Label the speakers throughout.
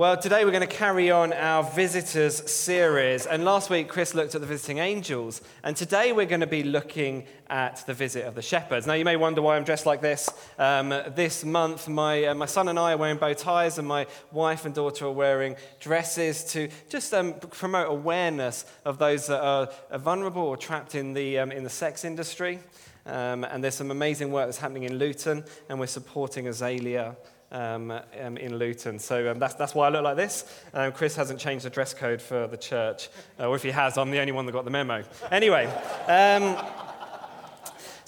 Speaker 1: Well, today we're going to carry on our visitors series. And last week, Chris looked at the visiting angels. And today we're going to be looking at the visit of the shepherds. Now, you may wonder why I'm dressed like this. Um, this month, my, uh, my son and I are wearing bow ties, and my wife and daughter are wearing dresses to just um, promote awareness of those that are, vulnerable or trapped in the, um, in the sex industry. Um, and there's some amazing work that's happening in Luton, and we're supporting Azalea um, um, in Luton. So um, that's, that's why I look like this. Um, Chris hasn't changed the dress code for the church. Uh, or if he has, I'm the only one that got the memo. Anyway. Um,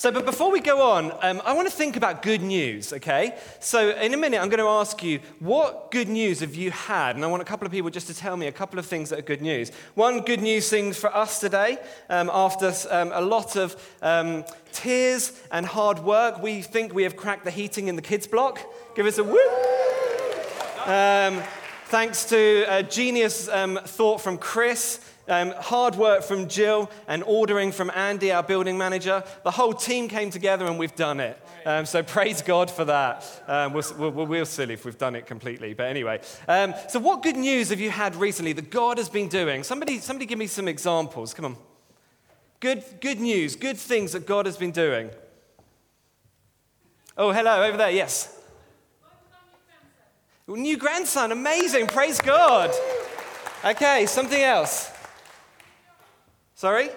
Speaker 1: so, but before we go on, um, I want to think about good news, okay? So, in a minute, I'm going to ask you, what good news have you had? And I want a couple of people just to tell me a couple of things that are good news. One good news thing for us today, um, after um, a lot of tears and hard work, we think we have cracked the heating in the kids' block. Give us a whoop. Um, thanks to a genius um, thought from Chris. Um, hard work from Jill and ordering from Andy, our building manager. The whole team came together and we've done it. Um, so praise God for that. Um, we'll, we'll, we'll see if we've done it completely. But anyway, um, so what good news have you had recently that God has been doing? Somebody, somebody give me some examples. Come on. Good, good news, good things that God has been doing. Oh, hello, over there, yes. New grandson, amazing, praise God. Okay, something else. Sorry?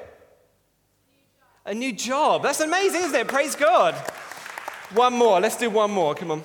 Speaker 1: A new job. That's amazing, isn't it? Praise God. One more. Let's do one more. Come on.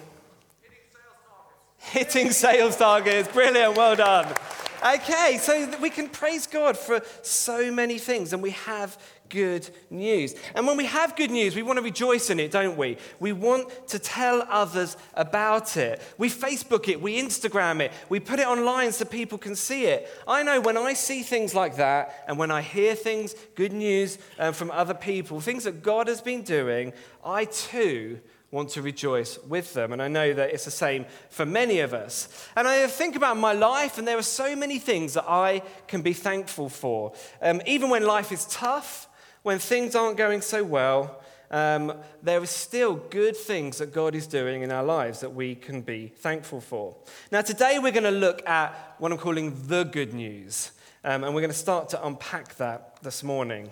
Speaker 1: Hitting sales targets. Brilliant. Well done. Okay, so we can praise God for so many things, and we have good news. And when we have good news, we want to rejoice in it, don't we? We want to tell others about it. We Facebook it, we Instagram it, we put it online so people can see it. I know when I see things like that, and when I hear things, good news uh, from other people, things that God has been doing, I too want to rejoice with them. And I know that it's the same for many of us. And I think about my life, and there are so many things that I can be thankful for. Um, even when life is tough, when things aren't going so well, um, there are still good things that God is doing in our lives that we can be thankful for. Now, today we're going to look at what I'm calling the good news. Um, and we're going to start to unpack that this morning.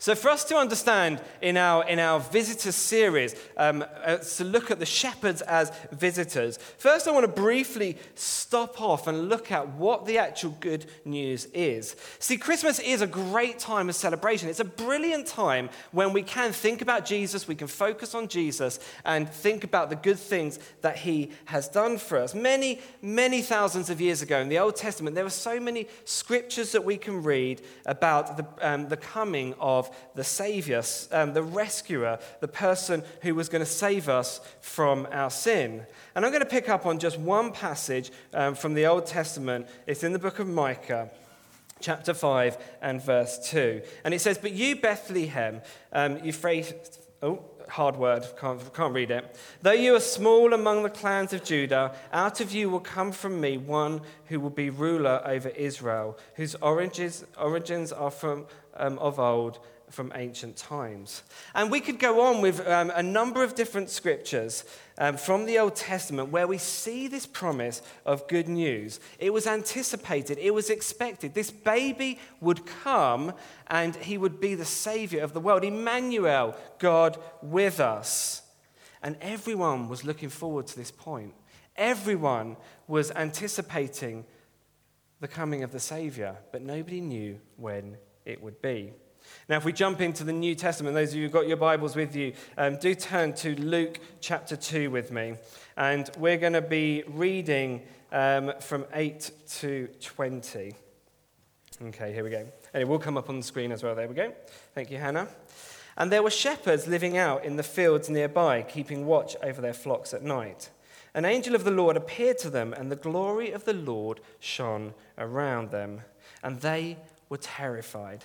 Speaker 1: So, for us to understand in our, in our visitor series, um, uh, to look at the shepherds as visitors, first I want to briefly stop off and look at what the actual good news is. See, Christmas is a great time of celebration. It's a brilliant time when we can think about Jesus, we can focus on Jesus, and think about the good things that he has done for us. Many, many thousands of years ago in the Old Testament, there are so many scriptures that we can read about the, um, the coming of the Savior, um, the rescuer, the person who was going to save us from our sin. And I'm going to pick up on just one passage um, from the Old Testament. It's in the book of Micah chapter 5 and verse 2. And it says, But you, Bethlehem, um, Euphrates, oh, hard word, can't, can't read it. Though you are small among the clans of Judah, out of you will come from me one who will be ruler over Israel, whose origins, origins are from um, of old from ancient times. And we could go on with um, a number of different scriptures um, from the Old Testament where we see this promise of good news. It was anticipated, it was expected. This baby would come and he would be the savior of the world. Emmanuel, God with us. And everyone was looking forward to this point. Everyone was anticipating the coming of the Savior, but nobody knew when it would be. Now, if we jump into the New Testament, those of you who've got your Bibles with you, um, do turn to Luke chapter 2 with me. And we're going to be reading um, from 8 to 20. Okay, here we go. And it will come up on the screen as well. There we go. Thank you, Hannah. And there were shepherds living out in the fields nearby, keeping watch over their flocks at night. An angel of the Lord appeared to them, and the glory of the Lord shone around them. And they were terrified.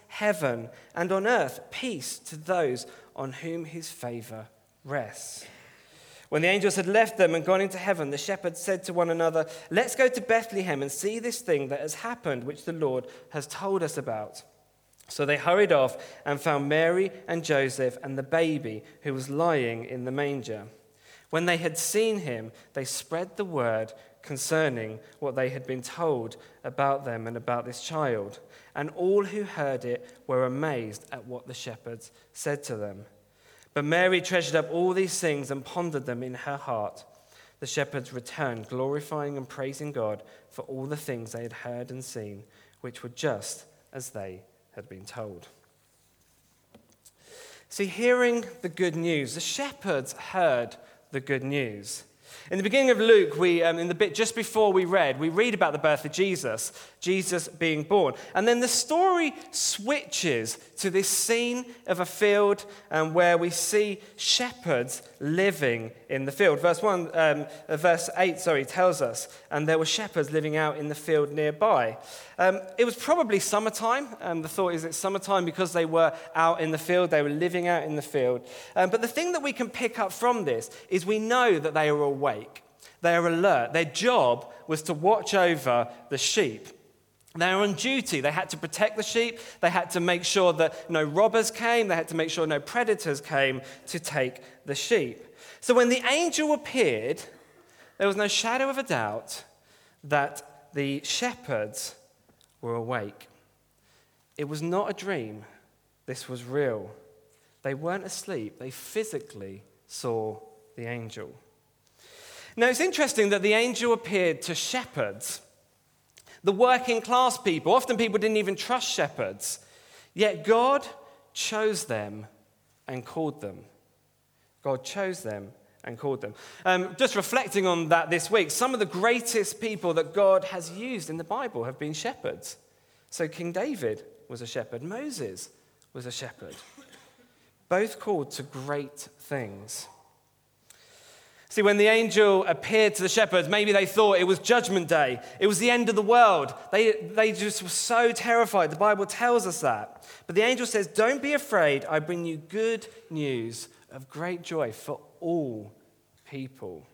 Speaker 1: heaven, and on earth, peace to those on whom his favor rests. When the angels had left them and gone into heaven, the shepherds said to one another, Let's go to Bethlehem and see this thing that has happened, which the Lord has told us about. So they hurried off and found Mary and Joseph and the baby who was lying in the manger. When they had seen him, they spread the word concerning what they had been told about them and about this child. And all who heard it were amazed at what the shepherds said to them. But Mary treasured up all these things and pondered them in her heart. The shepherds returned, glorifying and praising God for all the things they had heard and seen, which were just as they had been told. See, hearing the good news, the shepherds heard the good news. In the beginning of Luke, we, um, in the bit just before we read, we read about the birth of Jesus, Jesus being born. And then the story switches to this scene of a field um, where we see shepherds living in the field. Verse 1, um, uh, verse 8, sorry, tells us, and there were shepherds living out in the field nearby. Um, it was probably summertime. Um, the thought is it's summertime because they were out in the field, they were living out in the field. Um, but the thing that we can pick up from this is we know that they are awake, they are alert. Their job was to watch over the sheep. They were on duty. They had to protect the sheep. They had to make sure that no robbers came. They had to make sure no predators came to take the sheep. So when the angel appeared, there was no shadow of a doubt that the shepherds were awake. It was not a dream, this was real. They weren't asleep, they physically saw the angel. Now, it's interesting that the angel appeared to shepherds, the working class people. Often people didn't even trust shepherds. Yet God chose them and called them. God chose them and called them. Um, just reflecting on that this week, some of the greatest people that God has used in the Bible have been shepherds. So King David was a shepherd, Moses was a shepherd, both called to great things. See, when the angel appeared to the shepherds, maybe they thought it was judgment day. It was the end of the world. They, they just were so terrified. The Bible tells us that. But the angel says, Don't be afraid. I bring you good news of great joy for all people.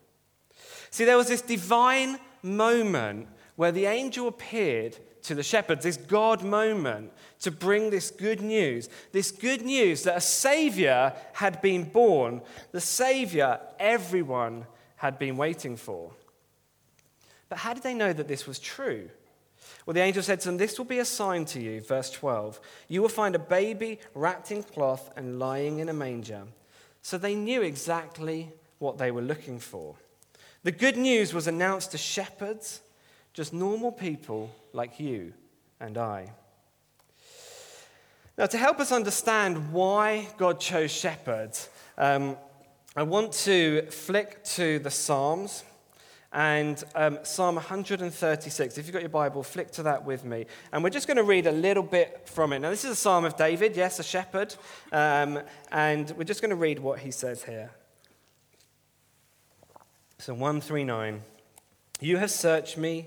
Speaker 1: See, there was this divine moment where the angel appeared to the shepherds, this God moment to bring this good news, this good news that a Savior had been born, the Savior everyone had been waiting for. But how did they know that this was true? Well, the angel said to them, This will be a sign to you, verse 12. You will find a baby wrapped in cloth and lying in a manger. So they knew exactly what they were looking for. The good news was announced to shepherds just normal people like you and I. Now, to help us understand why God chose shepherds, um, I want to flick to the Psalms and um, Psalm 136. If you've got your Bible, flick to that with me. And we're just going to read a little bit from it. Now, this is a Psalm of David, yes, a shepherd. Um, and we're just going to read what he says here. So, 139. You have searched me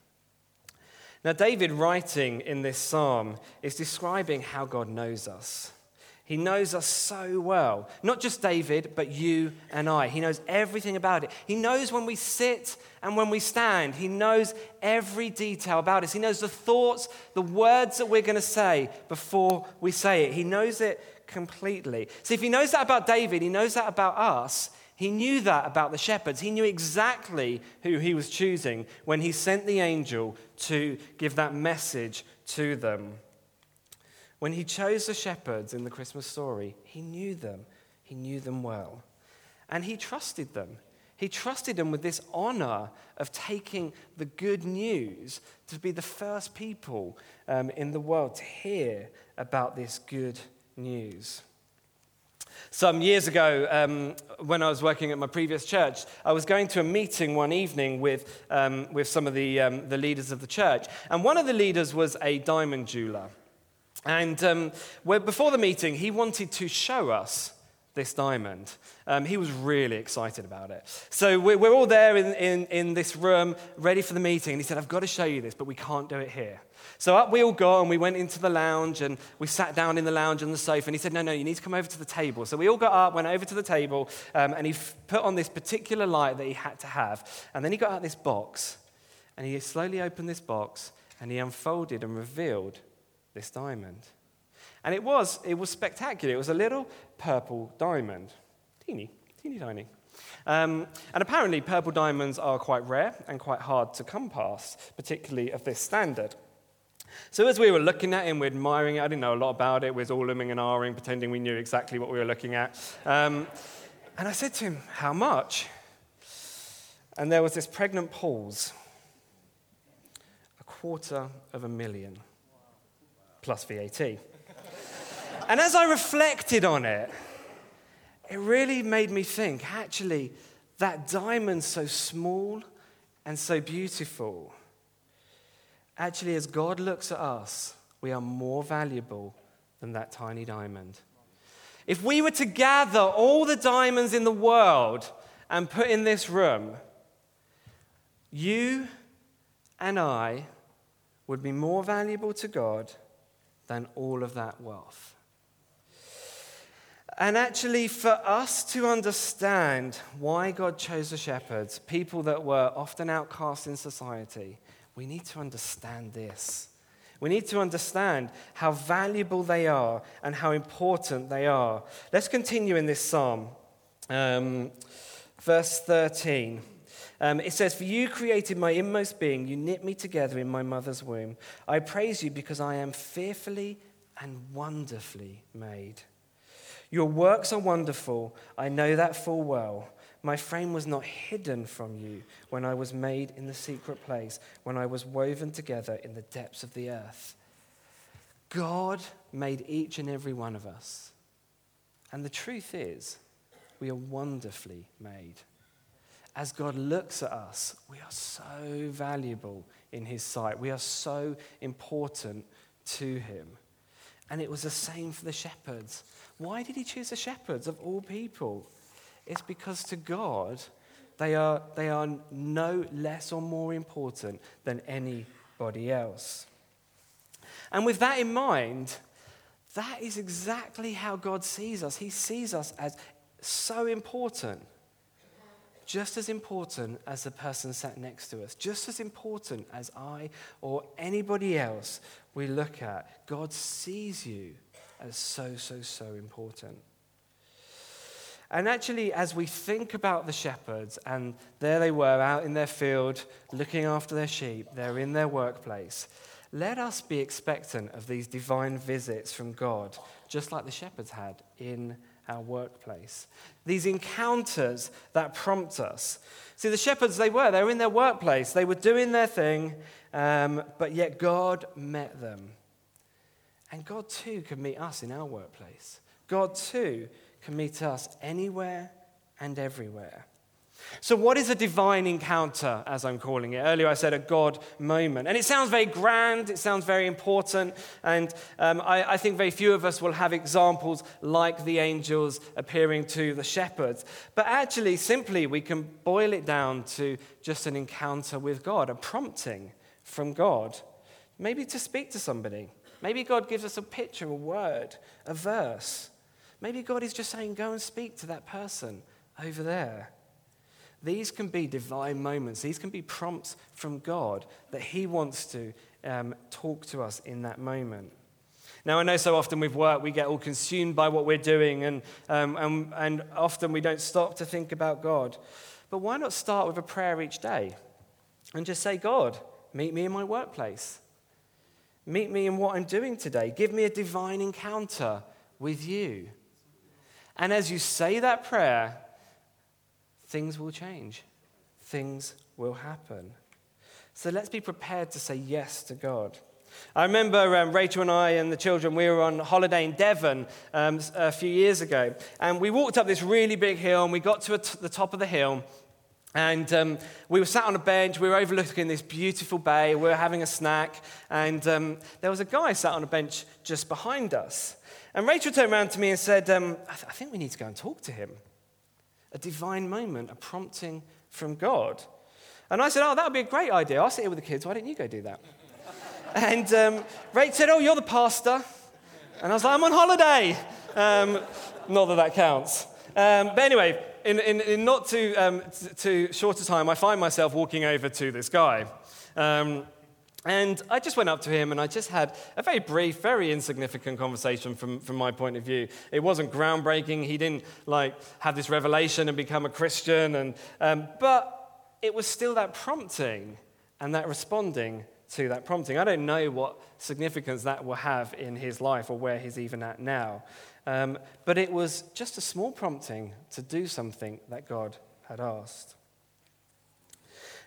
Speaker 1: Now, David, writing in this psalm, is describing how God knows us. He knows us so well. Not just David, but you and I. He knows everything about it. He knows when we sit and when we stand. He knows every detail about us. He knows the thoughts, the words that we're going to say before we say it. He knows it completely. See, if he knows that about David, he knows that about us. He knew that about the shepherds. He knew exactly who he was choosing when he sent the angel to give that message to them. When he chose the shepherds in the Christmas story, he knew them. He knew them well. And he trusted them. He trusted them with this honor of taking the good news to be the first people um, in the world to hear about this good news. Some years ago, um, when I was working at my previous church, I was going to a meeting one evening with, um, with some of the, um, the leaders of the church. And one of the leaders was a diamond jeweler. And um, before the meeting, he wanted to show us this diamond. Um, he was really excited about it. So we're, we're all there in, in, in this room, ready for the meeting. And he said, I've got to show you this, but we can't do it here. So up we all got, and we went into the lounge, and we sat down in the lounge on the sofa. And he said, No, no, you need to come over to the table. So we all got up, went over to the table, um, and he f- put on this particular light that he had to have. And then he got out this box, and he slowly opened this box, and he unfolded and revealed this diamond. And it was, it was spectacular. It was a little purple diamond. Teeny, teeny tiny. Um, and apparently, purple diamonds are quite rare and quite hard to come past, particularly of this standard. So, as we were looking at him, we're admiring it. I didn't know a lot about it. We was all umming and ahhing, pretending we knew exactly what we were looking at. Um, and I said to him, How much? And there was this pregnant pause a quarter of a million plus VAT. And as I reflected on it, it really made me think actually, that diamond so small and so beautiful, actually, as God looks at us, we are more valuable than that tiny diamond. If we were to gather all the diamonds in the world and put in this room, you and I would be more valuable to God than all of that wealth. And actually, for us to understand why God chose the shepherds, people that were often outcast in society, we need to understand this. We need to understand how valuable they are and how important they are. Let's continue in this psalm. Um, verse 13. Um, it says, For you created my inmost being, you knit me together in my mother's womb. I praise you because I am fearfully and wonderfully made. Your works are wonderful. I know that full well. My frame was not hidden from you when I was made in the secret place, when I was woven together in the depths of the earth. God made each and every one of us. And the truth is, we are wonderfully made. As God looks at us, we are so valuable in His sight. We are so important to Him. And it was the same for the shepherds. Why did he choose the shepherds of all people? It's because to God, they are, they are no less or more important than anybody else. And with that in mind, that is exactly how God sees us. He sees us as so important, just as important as the person sat next to us, just as important as I or anybody else we look at. God sees you as so, so, so important. And actually, as we think about the shepherds, and there they were out in their field looking after their sheep, they're in their workplace, let us be expectant of these divine visits from God, just like the shepherds had in our workplace. These encounters that prompt us. See, the shepherds, they were, they were in their workplace, they were doing their thing, um, but yet God met them. And God too can meet us in our workplace. God too can meet us anywhere and everywhere. So, what is a divine encounter, as I'm calling it? Earlier I said a God moment. And it sounds very grand, it sounds very important, and um, I, I, think very few of us will have examples like the angels appearing to the shepherds. But actually, simply, we can boil it down to just an encounter with God, a prompting from God, maybe to speak to somebody Maybe God gives us a picture, a word, a verse. Maybe God is just saying, go and speak to that person over there. These can be divine moments. These can be prompts from God that He wants to um, talk to us in that moment. Now, I know so often with work we get all consumed by what we're doing, and, um, and, and often we don't stop to think about God. But why not start with a prayer each day and just say, God, meet me in my workplace? Meet me in what I'm doing today. Give me a divine encounter with you. And as you say that prayer, things will change, things will happen. So let's be prepared to say yes to God. I remember um, Rachel and I and the children, we were on holiday in Devon um, a few years ago. And we walked up this really big hill and we got to the top of the hill. And um, we were sat on a bench, we were overlooking this beautiful bay, we were having a snack, and um, there was a guy sat on a bench just behind us. And Rachel turned around to me and said, um, I, th- I think we need to go and talk to him. A divine moment, a prompting from God. And I said, Oh, that would be a great idea. I'll sit here with the kids. Why don't you go do that? and um, Rachel said, Oh, you're the pastor. And I was like, I'm on holiday. Um, not that that counts. Um, but anyway, in, in, in not too, um, too short a time, I find myself walking over to this guy. And I just went up to him and I just had a very brief, very insignificant conversation from, from my point of view. It wasn't groundbreaking. He didn't like have this revelation and become a Christian. And, um, but it was still that prompting and that responding to that prompting. I don't know what significance that will have in his life or where he's even at now. Um, but it was just a small prompting to do something that God had asked.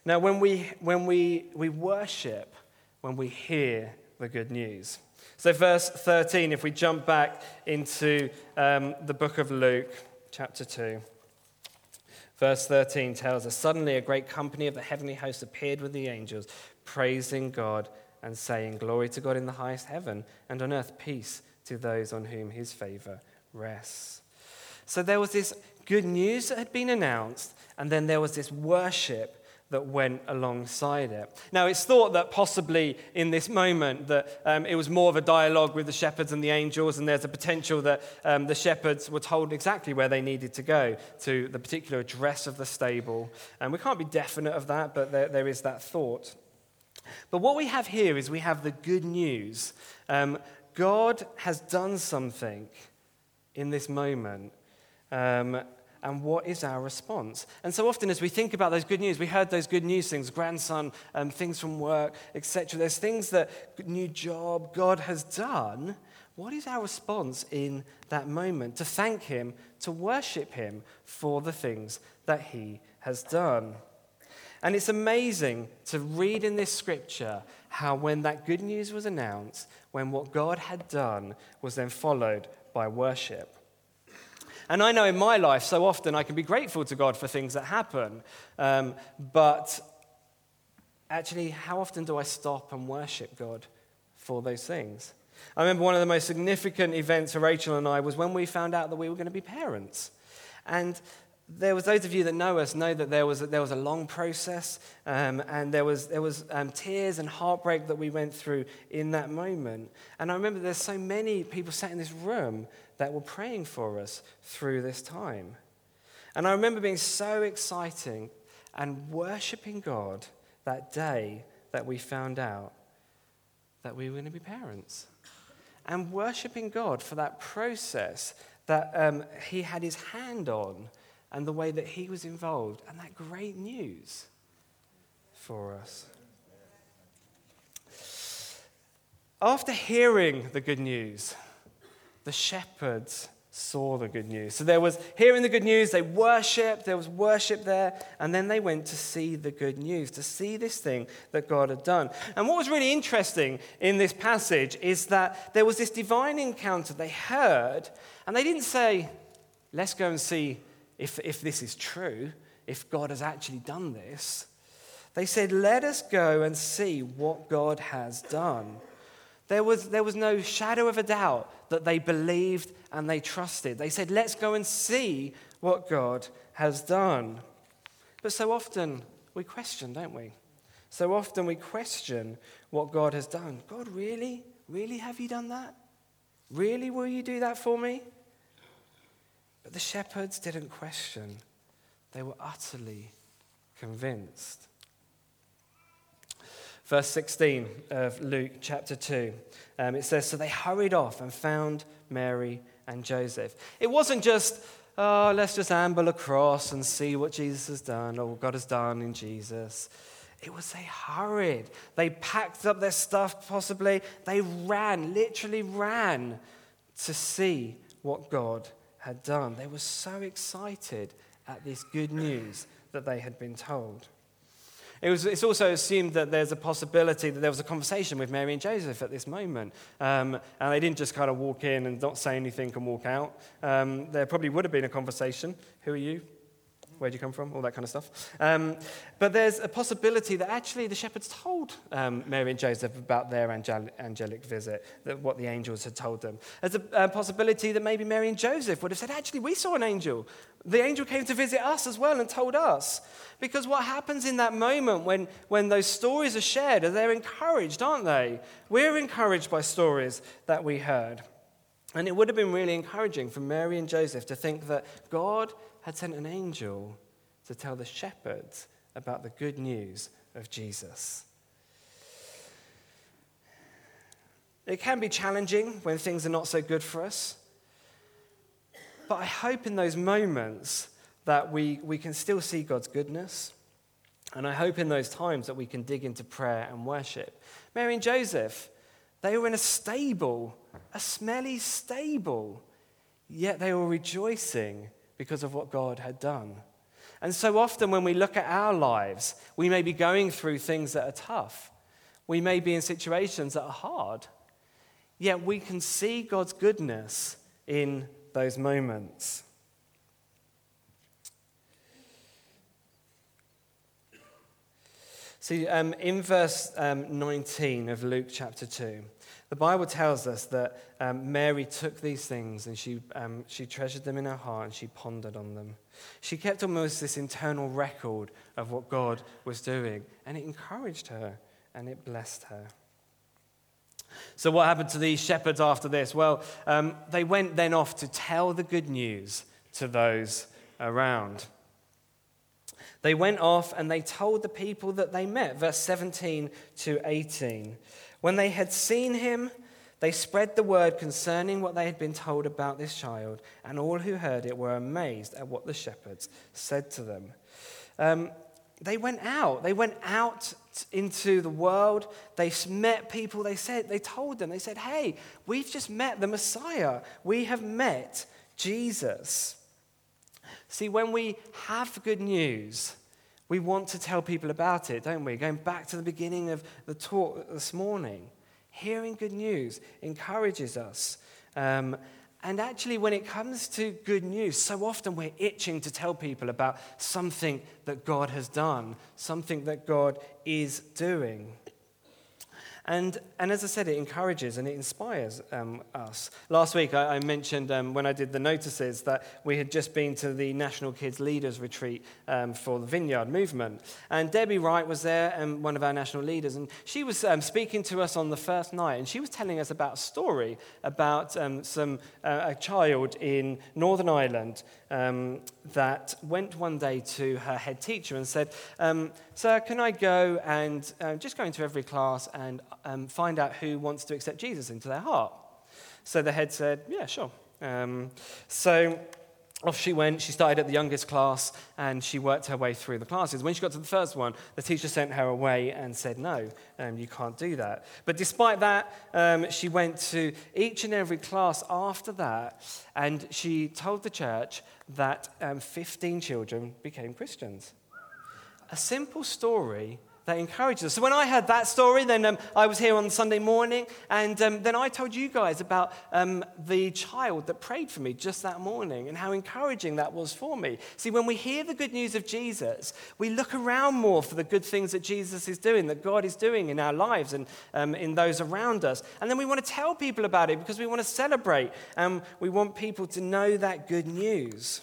Speaker 1: Now, when we, when we, we worship, when we hear the good news. So, verse 13, if we jump back into um, the book of Luke, chapter 2, verse 13 tells us Suddenly a great company of the heavenly host appeared with the angels, praising God and saying, Glory to God in the highest heaven, and on earth peace to those on whom his favor rests. So there was this good news that had been announced, and then there was this worship that went alongside it. Now, it's thought that possibly in this moment that um, it was more of a dialogue with the shepherds and the angels, and there's a potential that um, the shepherds were told exactly where they needed to go to the particular address of the stable. And we can't be definite of that, but there, there is that thought. But what we have here is we have the good news um, God has done something in this moment. Um, and what is our response? And so often, as we think about those good news, we heard those good news things grandson, um, things from work, etc. There's things that new job God has done. What is our response in that moment? To thank Him, to worship Him for the things that He has done. And it's amazing to read in this scripture how, when that good news was announced, when what God had done was then followed by worship. And I know in my life, so often I can be grateful to God for things that happen. Um, but actually, how often do I stop and worship God for those things? I remember one of the most significant events for Rachel and I was when we found out that we were going to be parents. And there was those of you that know us know that there was a, there was a long process um, and there was there was um, tears and heartbreak that we went through in that moment. And i remember there's so many people sat in this room that were praying for us through this time. And i remember being so exciting and worshiping god that day that we found out that we were going to be parents. And worshiping god for that process that um, he had his hand on and the way that he was involved, and that great news for us. After hearing the good news, the shepherds saw the good news. So there was hearing the good news, they worshiped, there was worship there, and then they went to see the good news, to see this thing that God had done. And what was really interesting in this passage is that there was this divine encounter they heard, and they didn't say, Let's go and see if, if this is true, if God has actually done this, they said, Let us go and see what God has done. There was, there was no shadow of a doubt that they believed and they trusted. They said, Let's go and see what God has done. But so often we question, don't we? So often we question what God has done. God, really? Really have you done that? Really will you do that for me? But the shepherds didn't question, they were utterly convinced. Verse 16 of Luke chapter 2, um, it says, So they hurried off and found Mary and Joseph. It wasn't just, oh, let's just amble across and see what Jesus has done or what God has done in Jesus. It was they hurried. They packed up their stuff, possibly. They ran, literally ran to see what God had done. They were so excited at this good news that they had been told. It was, it's also assumed that there's a possibility that there was a conversation with Mary and Joseph at this moment. Um, and they didn't just kind of walk in and not say anything and walk out. Um, there probably would have been a conversation. Who are you? Where'd you come from? All that kind of stuff. Um, but there's a possibility that actually the shepherds told um, Mary and Joseph about their angel- angelic visit, that what the angels had told them. There's a, a, possibility that maybe Mary and Joseph would have said, Actually, we saw an angel. The angel came to visit us as well and told us. Because what happens in that moment when, when those stories are shared, they're encouraged, aren't they? We're encouraged by stories that we heard. And it would have been really encouraging for Mary and Joseph to think that God had sent an angel to tell the shepherds about the good news of Jesus. It can be challenging when things are not so good for us. But I hope in those moments that we, we can still see God's goodness. And I hope in those times that we can dig into prayer and worship. Mary and Joseph, they were in a stable, a smelly stable, yet they were rejoicing because of what God had done. And so often, when we look at our lives, we may be going through things that are tough. We may be in situations that are hard. Yet we can see God's goodness in those moments. See, um, in verse um, 19 of Luke chapter 2, the Bible tells us that um, Mary took these things and she, um, she treasured them in her heart and she pondered on them. She kept almost this internal record of what God was doing, and it encouraged her and it blessed her. So, what happened to these shepherds after this? Well, um, they went then off to tell the good news to those around. They went off and they told the people that they met, verse 17 to 18. When they had seen him, they spread the word concerning what they had been told about this child, and all who heard it were amazed at what the shepherds said to them. Um, they went out. They went out into the world. They met people. They said, they told them, they said, hey, we've just met the Messiah. We have met Jesus. See, when we have good news, we want to tell people about it, don't we? Going back to the beginning of the talk this morning, hearing good news encourages us. Um, and actually, when it comes to good news, so often we're itching to tell people about something that God has done, something that God is doing. And, and as I said, it encourages and it inspires um, us. Last week, I, I mentioned um, when I did the notices that we had just been to the National Kids Leaders Retreat um, for the Vineyard Movement. And Debbie Wright was there, um, one of our national leaders, and she was um, speaking to us on the first night, and she was telling us about a story about um, some, uh, a child in Northern Ireland that went one day to her head teacher and said, Sir, can I go and uh, just go into every class and um, find out who wants to accept Jesus into their heart. So the head said, Yeah, sure. Um, so off she went. She started at the youngest class and she worked her way through the classes. When she got to the first one, the teacher sent her away and said, No, um, you can't do that. But despite that, um, she went to each and every class after that and she told the church that um, 15 children became Christians. A simple story that encourages us. So when I heard that story, then um, I was here on Sunday morning, and um, then I told you guys about um, the child that prayed for me just that morning and how encouraging that was for me. See, when we hear the good news of Jesus, we look around more for the good things that Jesus is doing, that God is doing in our lives and um, in those around us. And then we want to tell people about it because we want to celebrate and we want people to know that good news.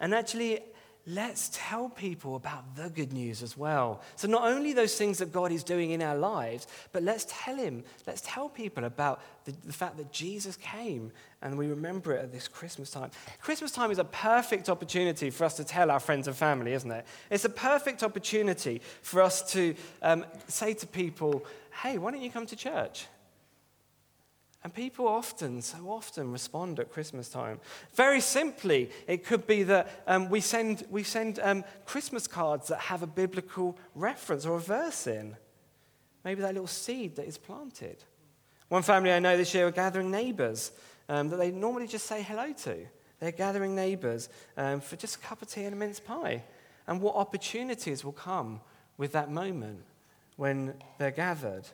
Speaker 1: And actually, let's tell people about the good news as well. So, not only those things that God is doing in our lives, but let's tell Him, let's tell people about the, the, fact that Jesus came and we remember it at this Christmas time. Christmas time is a perfect opportunity for us to tell our friends and family, isn't it? It's a perfect opportunity for us to um, say to people, hey, why don't you come to church? And people often, so often, respond at Christmas time. Very simply, it could be that um, we send, we send um, Christmas cards that have a biblical reference or a verse in. Maybe that little seed that is planted. One family I know this year are gathering neighbors um, that they normally just say hello to. They're gathering neighbours um, for just a cup of tea and a mince pie. And what opportunities will come with that moment when they're gathered?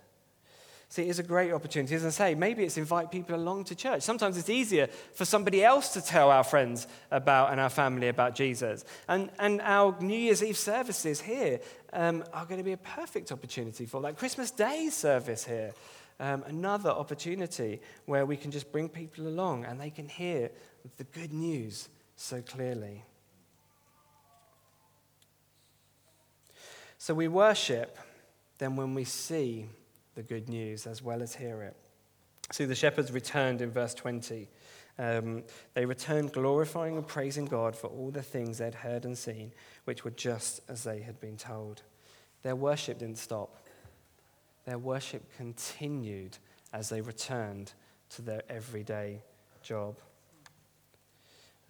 Speaker 1: See, it is a great opportunity. As I say, maybe it's invite people along to church. Sometimes it's easier for somebody else to tell our friends about and our family about Jesus. And, and our New Year's Eve services here um, are going to be a perfect opportunity for that. Christmas Day service here, um, another opportunity where we can just bring people along and they can hear the good news so clearly. So we worship then when we see the good news as well as hear it. See, the shepherds returned in verse 20. Um, they returned glorifying and praising God for all the things they'd heard and seen, which were just as they had been told. Their worship didn't stop, their worship continued as they returned to their everyday job.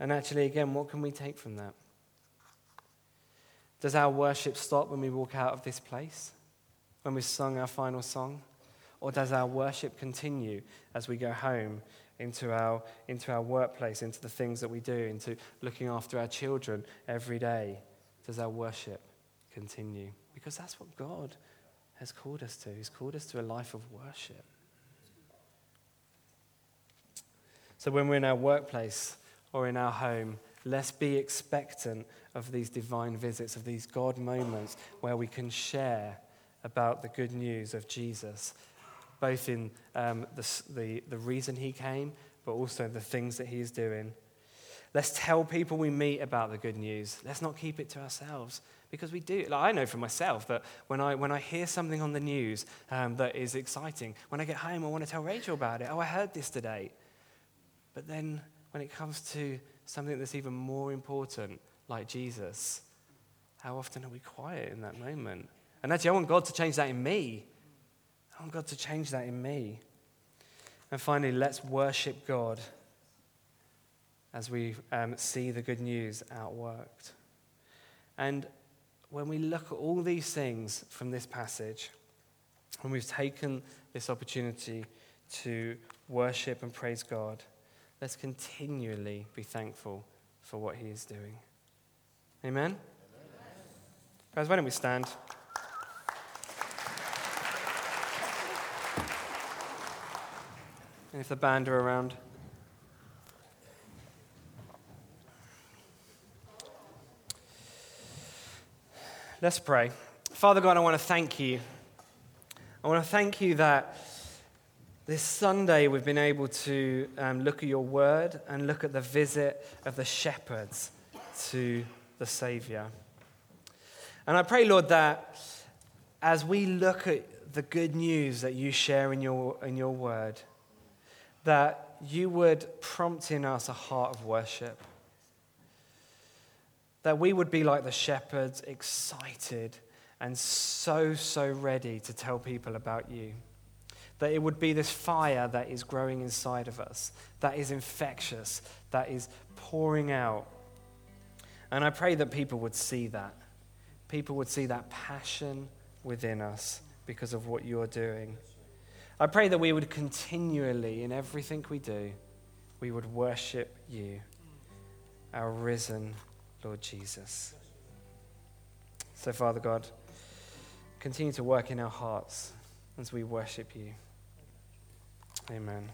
Speaker 1: And actually, again, what can we take from that? Does our worship stop when we walk out of this place? When we've sung our final song? Or does our worship continue as we go home into our, into our workplace, into the things that we do, into looking after our children every day? Does our worship continue? Because that's what God has called us to. He's called us to a life of worship. So when we're in our workplace or in our home, let's be expectant of these divine visits, of these God moments where we can share about the good news of Jesus, both in um, the, the, the reason he came, but also the things that he is doing. Let's tell people we meet about the good news. Let's not keep it to ourselves because we do. Like I know for myself that when I, when I hear something on the news um, that is exciting, when I get home, I want to tell Rachel about it. Oh, I heard this today. But then when it comes to something that's even more important, like Jesus, how often are we quiet in that moment? And actually, I want God to change that in me. I want God to change that in me. And finally, let's worship God as we um, see the good news outworked. And when we look at all these things from this passage, when we've taken this opportunity to worship and praise God, let's continually be thankful for what He is doing. Amen? Amen. Guys, why don't we stand? And if the band are around. Let's pray. Father God, I want to thank you. I want to thank you that this Sunday we've been able to um, look at your word and look at the visit of the shepherds to the Savior. And I pray, Lord, that as we look at the good news that you share in your, in your word, that you would prompt in us a heart of worship. That we would be like the shepherds, excited and so, so ready to tell people about you. That it would be this fire that is growing inside of us, that is infectious, that is pouring out. And I pray that people would see that. People would see that passion within us because of what you're doing. I pray that we would continually, in everything we do, we would worship you, our risen Lord Jesus. So, Father God, continue to work in our hearts as we worship you. Amen.